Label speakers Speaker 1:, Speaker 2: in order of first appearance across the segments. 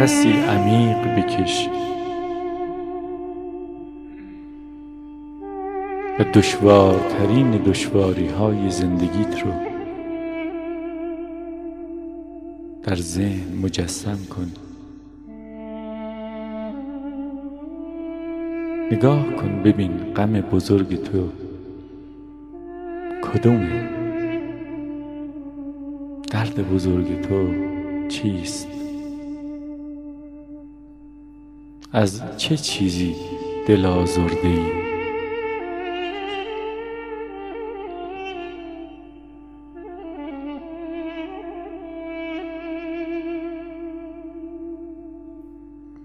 Speaker 1: نفسی عمیق بکش. و دشوارترین دشواری های زندگیت رو در ذهن مجسم کن. نگاه کن ببین غم بزرگ تو کدومه. درد بزرگ تو چیست؟ از چه چیزی دل آزرده ای؟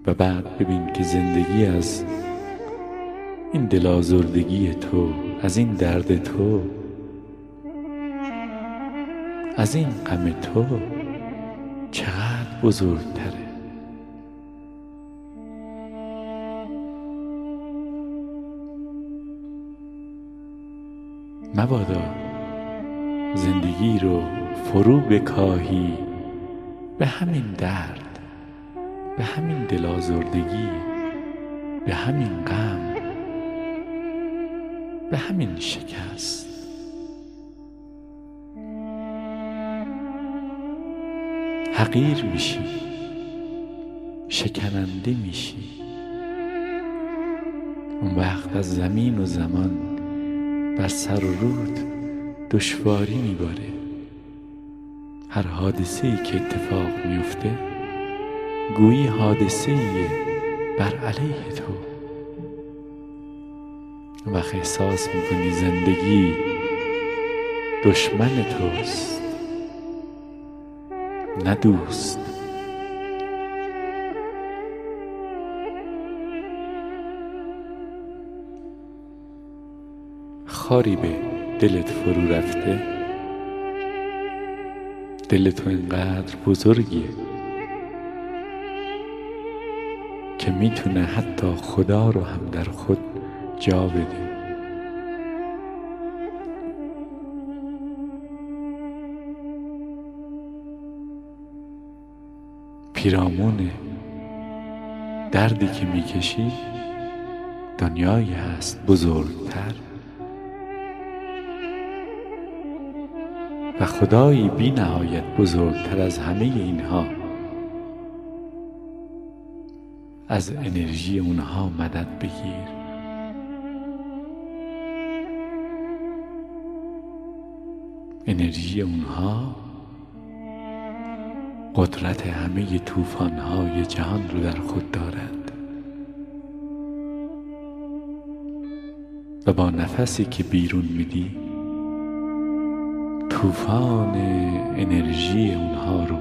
Speaker 1: و بعد ببین که زندگی از این دلازردگی تو از این درد تو از این غم تو چقدر بزرگتره. مبادا زندگی رو فرو بکاهی به همین درد به همین دلازردگی به همین غم به همین شکست. حقیر میشی شکننده میشی. اون وقت از زمین و زمان بر سر و رود دشواری میباره. هر حادثه ای که اتفاق میفته گویی حادثه بر علیه تو. وقت احساس می‌کنی زندگی دشمن توست نه دوست. خاری به دلت فرو رفته؟ دل تو اینقدر بزرگیه که می‌تونه حتی خدا رو هم در خود جا بده. پیرامون دردی که می‌کشی دنیایی هست بزرگتر. خدایی بی نهایت بزرگتر از همه اینها. از انرژی اونها مدد بگیر. انرژی اونها قدرت همه طوفان‌های جهان رو در خود دارد و با نفسی که بیرون میدی طوفان انرژی اونها رو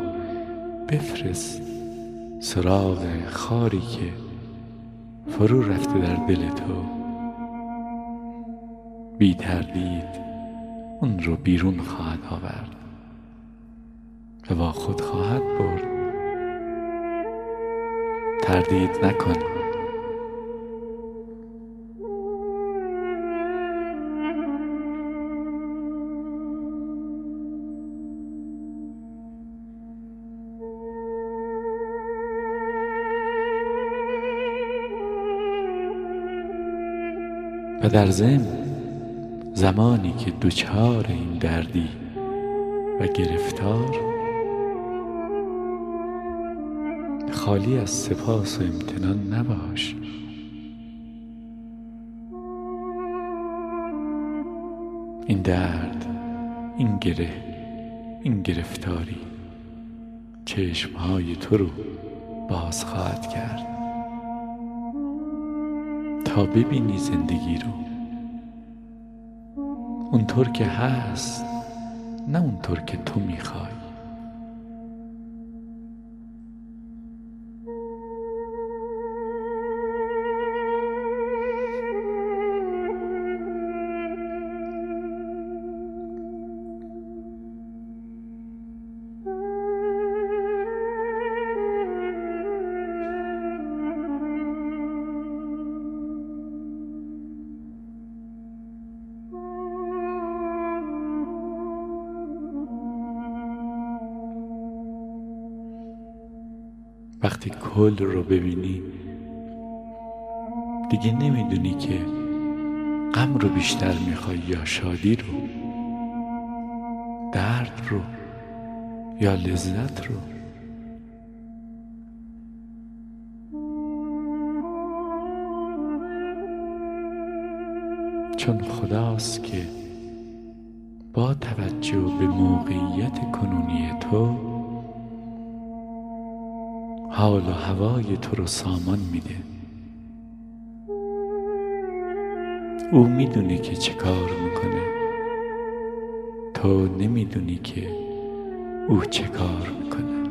Speaker 1: بفرست سراغ خاری که فرو رفته در دل تو. بی تردید اون رو بیرون خواهد آورد و با خود خواهد برد. تردید نکن. در ضمن زمانی که دوچار این دردی و گرفتار خالی از سپاس و امتنان نباش. این درد این گره این گرفتاری چشمهای تو رو باز خواهد کرد. ببینی زندگی رو. اونطور که هست نه اونطور که تو می‌خوای. کل رو ببینی. دیگه نمی‌دونی که غم رو بیشتر می‌خوای یا شادی رو درد رو یا لذت رو. چون خداست که با توجه به موقعیت کنونی تو حال و هوای تو رو سامان میده. او می‌دونه که چه کار می‌کنه. تو نمی‌دونی که او چه کار می‌کنه.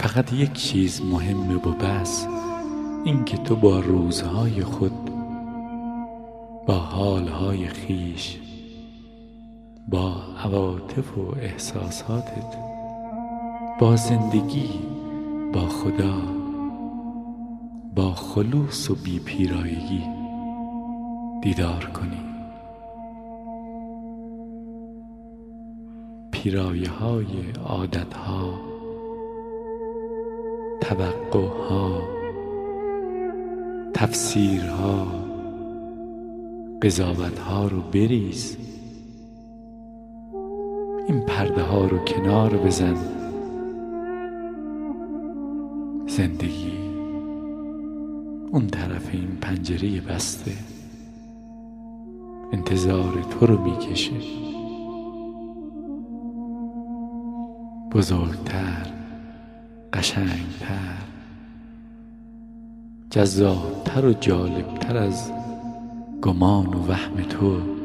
Speaker 1: فقط یک چیز مهمه و بس اینکه تو با روزهای خود با حالهای خیش با عواطف و احساساتت با زندگی با خدا با خلوص و بی پیرایگی دیدار کنی. پیرایه های عادت ها توقعها تفسیرها قضاوتها رو بریز. این پرده ها رو کنار بزن. زندگی اون طرف این پنجره بسته. انتظار تو رو می‌کشه. بزرگتر. قشنگتر. جذابتر و جالبتر از گمان و وهم تو.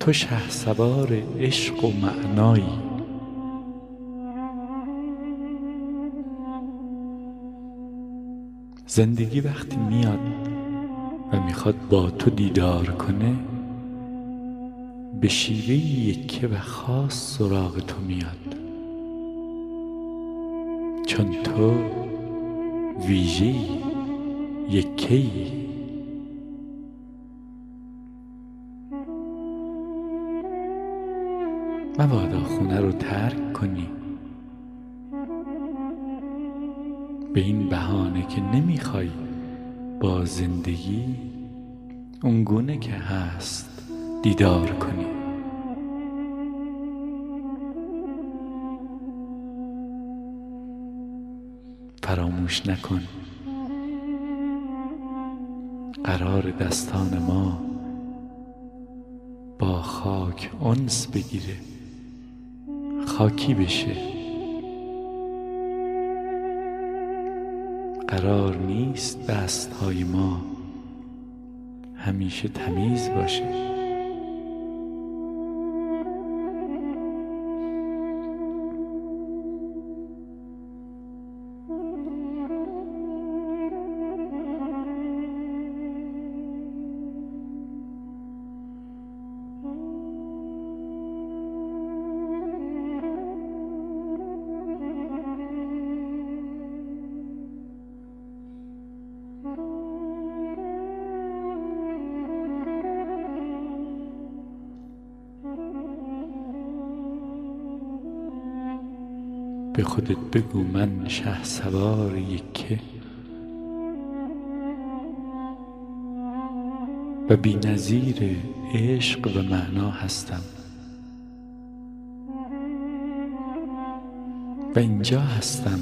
Speaker 1: تو شه سوار عشق و معنایی. زندگی وقتی میاد و می‌خواد با تو دیدار کنه به شیوه یکه و خاص سراغ تو میاد. چون تو ویژه یکه مبادا خونه رو ترک کنی. به این بهانه که نمی‌خوای با زندگی اونگونه که هست دیدار کنی. فراموش نکن. قرار دستان ما با خاک انس بگیره. خاکی بشه. قرار نیست دست های ما همیشه تمیز باشه. به خودت بگو من شه سوار یکه. و بی نظیر عشق و معنا هستم. و اینجا هستم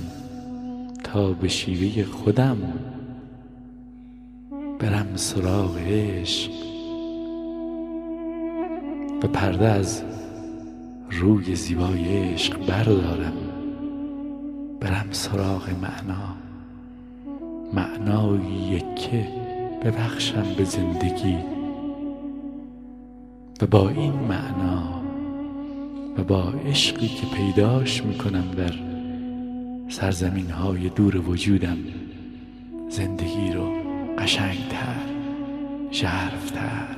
Speaker 1: تا به شیوه خودم برم سراغ عشق. و پرده از روی زیبای عشق بردارم. برم سراغ معنا. معنایی که ببخشم به زندگی. و با این معنا و با عشقی که پیداش می‌کنم در سرزمین های دور وجودم زندگی رو قشنگتر ژرفتر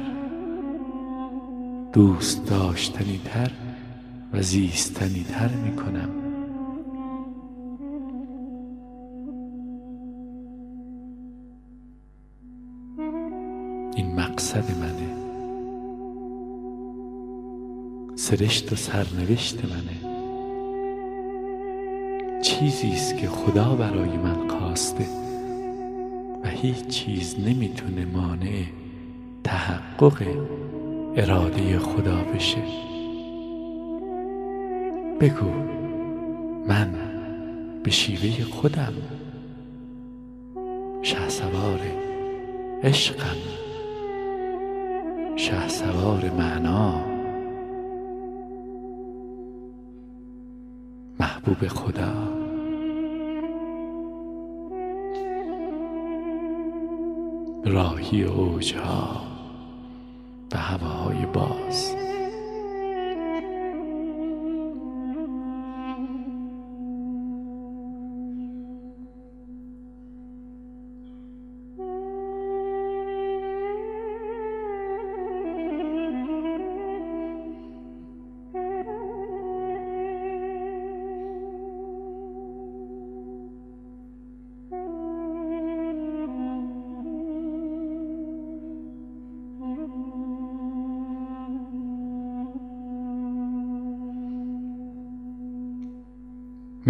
Speaker 1: دوست داشتنی تر و زیستنی تر می‌کنم. مقصد منه. سرشت و سرنوشت منه. چیزی است که خدا برای من خواسته و هیچ چیز نمی‌تونه مانع تحقق اراده خدا بشه. بگو من به شیوه خودم. شه سوار عشقم. شه سوار معنا. محبوب خدا. راهی اوجها و هواهای باز.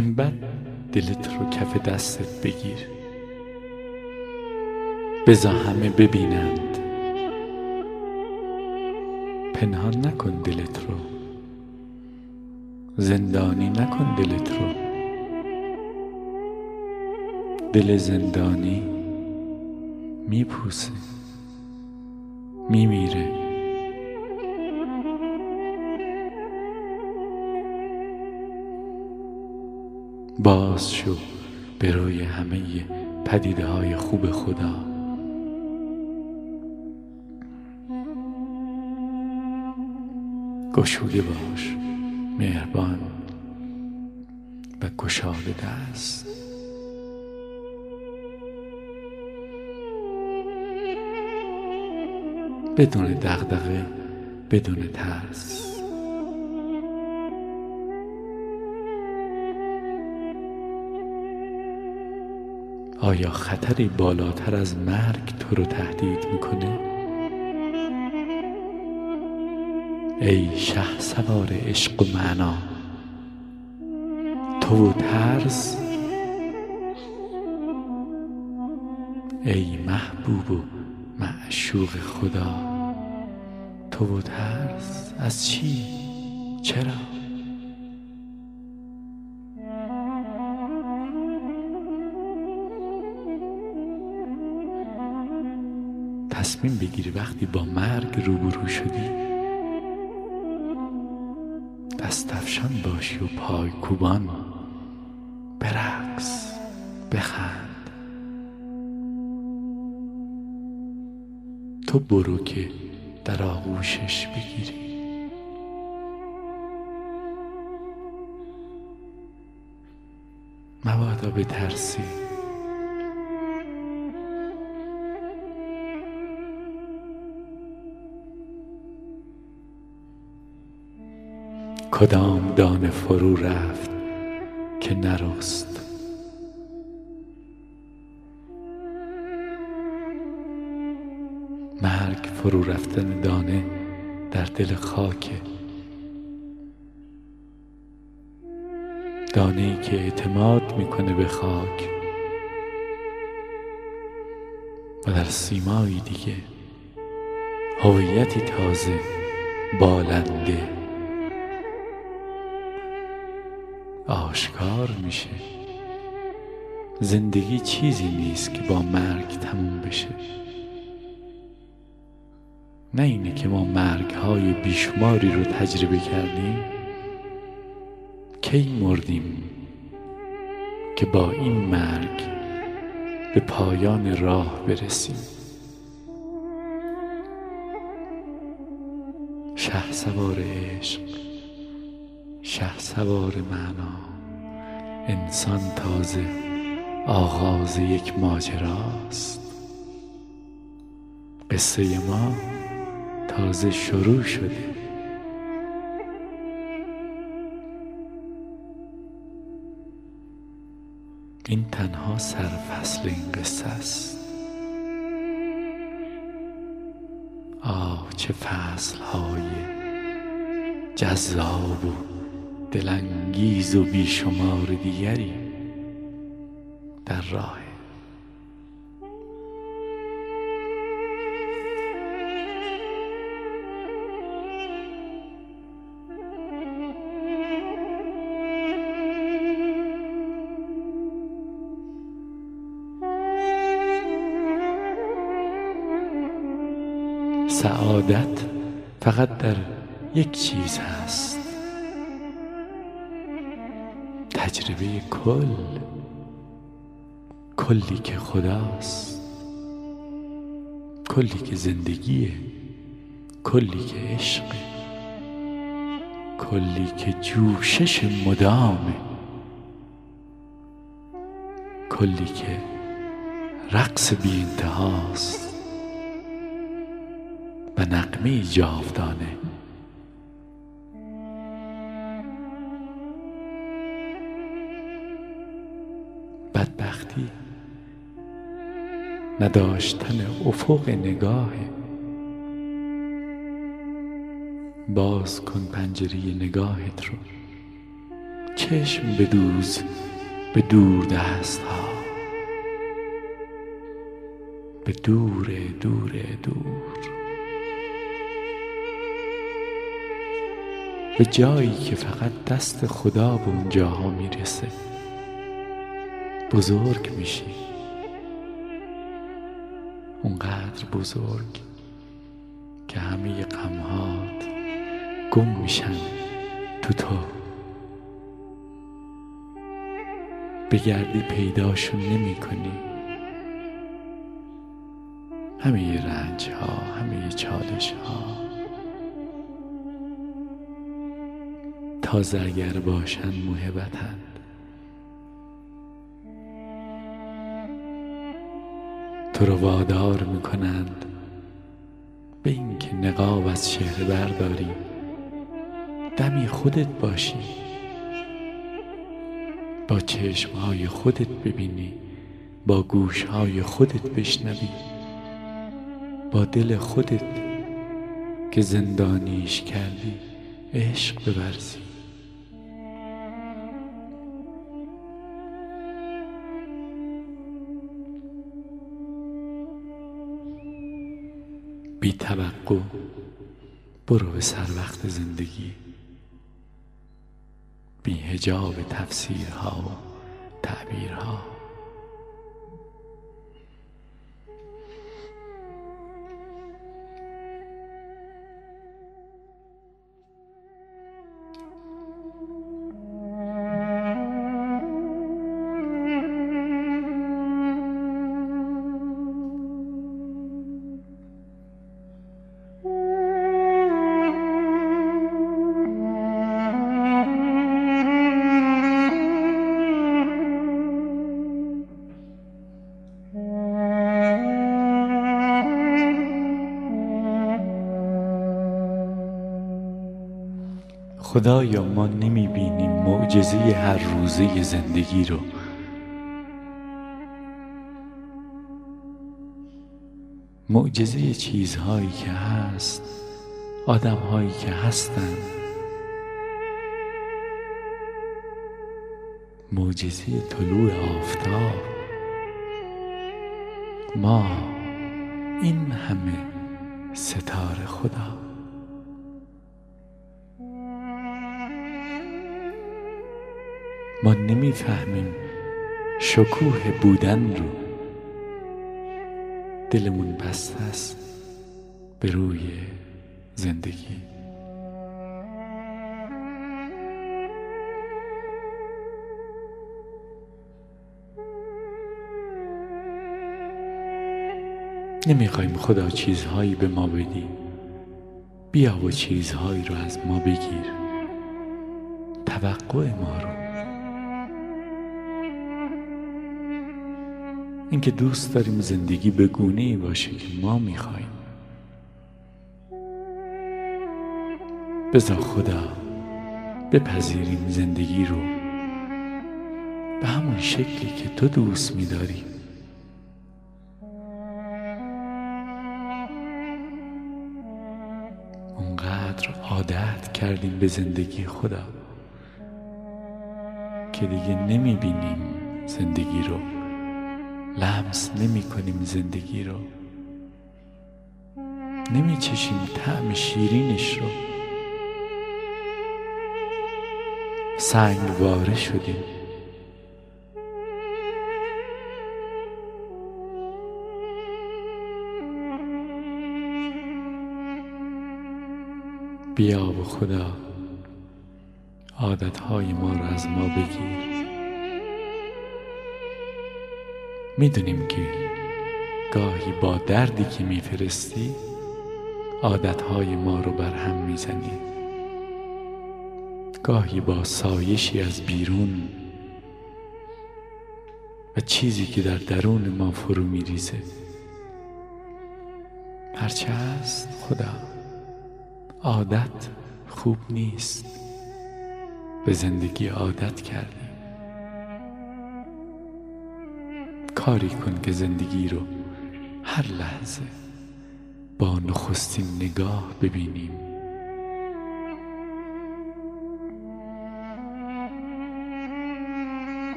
Speaker 1: من بعد دلت رو کف دستت بگیر. بزا همه ببینند. پنهان نکن دلت رو. زندانی نکن دلت رو. دل زندانی میپوسه میمیره. باز شو به روی همه پدیده های خوب خدا. گشوده باش مهربان و گشاده دست. بدون دغدغه بدون ترس. آیا خطری بالاتر از مرگ تو رو تهدید می‌کنه؟ ای شه سوار عشق و معنا تو و ترس ای محبوب و معشوق خدا تو و ترس از چی؟ چرا؟ تصمیم بگیری وقتی با مرگ روبرو شدی. دستفشان باشی و پای کوبان. برقص بخند. تو برو که در آغوشش بگیری. مبادا بترسی. کدام دانه فرو رفت که نرست؟ مرگ فرو رفتن دانه در دل خاک. دانه ای که اعتماد می‌کنه به خاک. و در سیمایی دیگه هویتی تازه بالنده. آشکار میشه. زندگی چیزی نیست که با مرگ تموم بشه. نه اینه که ما مرگ های بیشماری رو تجربه کردیم کی مردیم که با این مرگ به پایان راه برسیم. شه سوار عشق شه سوار معنا. انسان تازه آغاز یک ماجراست. قصه ما تازه شروع شده. این تنها سرفصل این قصه است. آه چه فصل های جذاب و دلانگیز و بیشمار دیگری در راه. سعادت فقط در یک چیز هست. تجربه کل کلی که خداست کلی که زندگیه کلی که عشقه کلی که جوشش مدامه کلی که رقص بی انتهاست. و نقمه جاودانه. نداشتن افق نگاه. باز کن پنجره نگاهت رو. چشم بدوز به دور دست ها به دور دور دور. به جایی که فقط دست خدا به اون جاها می‌رسه. بزرگ میشی. اونقدر بزرگ که همه غمهات گم میشن تو تو. بگردی پیداشون نمی کنی همه رنج ها همه چالش ها تازه اگر باشند محبتند تو رو وادار می‌کنند. به اینکه نقاب از چهره برداری. دمی خودت باشی. با چشمهای خودت ببینی. با گوشهای خودت بشنوی. با دل خودت که زندانیش کردی عشق ببرزی بی توقع برو به سر وقت زندگی. بی هجاب تفسیرها و تعبیرها. خدایا ما نمی بینیم معجزه هر روزه زندگی رو. معجزه چیزهایی که هست آدمهایی که هستند معجزه طلوع آفتاب. ما این همه ستاره خدا. ما نمی‌فهمیم شکوه بودن رو. دلمون بسته است به روی زندگی. نمی‌خوایم خدا چیزهایی به ما بدی. بیا و چیزهایی رو از ما بگیر. توقع ما رو. اینکه دوست داریم زندگی به گونه ای باشه که ما می‌خوایم. بذار خدا بپذیریم زندگی رو به همون شکلی که تو دوست میداری. اونقدر عادت کردیم به زندگی خدا که دیگه نمی‌بینیم زندگی رو. لمس نمی کنیم زندگی رو. نمی چشیم طعم شیرینش رو. سنگواره شدیم. بیا و خدا عادتهای ما رو از ما بگیر. می‌دونیم که گاهی با دردی که میفرستی عادتهای ما رو بر هم می‌زنی. گاهی با سایشی از بیرون و چیزی که در درون ما فرو میریزه. هرچه هست خدا. عادت خوب نیست. به زندگی عادت کردی کاری کن که زندگی رو هر لحظه با نخستین نگاه ببینیم.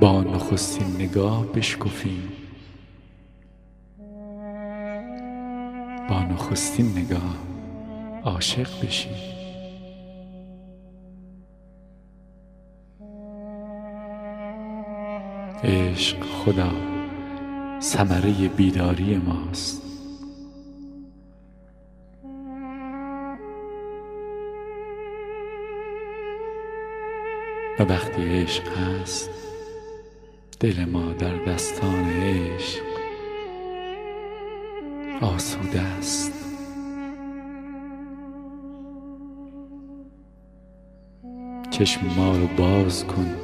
Speaker 1: با نخستین نگاه بشکفیم. با نخستین نگاه عاشق بشیم. عشق خدا. ثمره بیداری ماست. و وقتی عشق هست دل ما در دستان عشق آسوده است. چشم ما رو باز کن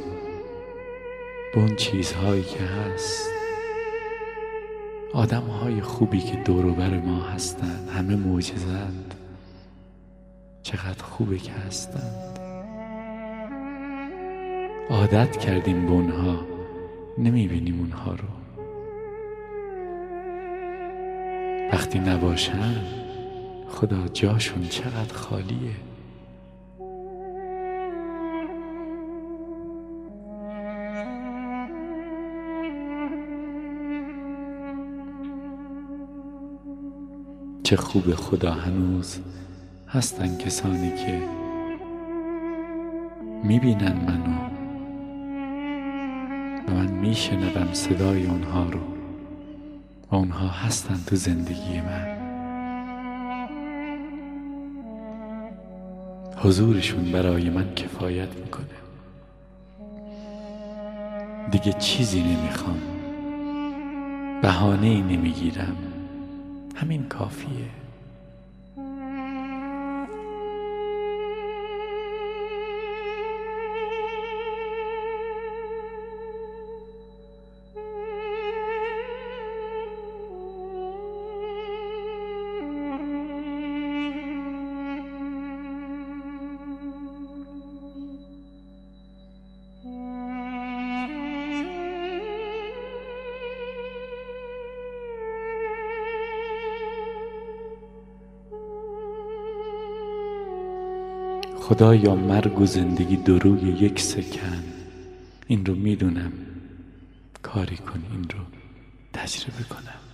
Speaker 1: به اون چیزهایی که هست. آدم های خوبی که دوروبر ما هستند همه معجزند چقدر خوبه که هستند. عادت کردیم به اونها نمی‌بینیم اونها رو. وقتی نباشن خدا جاشون چقدر خالیه. چه خوب خدا هنوز هستن کسانی که می‌بینن منو. و من میشنوم صدای اونها رو. و اونها هستن تو زندگی من. حضورشون برای من کفایت می‌کنه. دیگه چیزی نمی‌خوام. بهانه ای نمی‌گیرم. همین کافیه. خدایا مرگ و زندگی دروی یک سکن. این رو می‌دونم. کاری کن این رو تجربه کنم.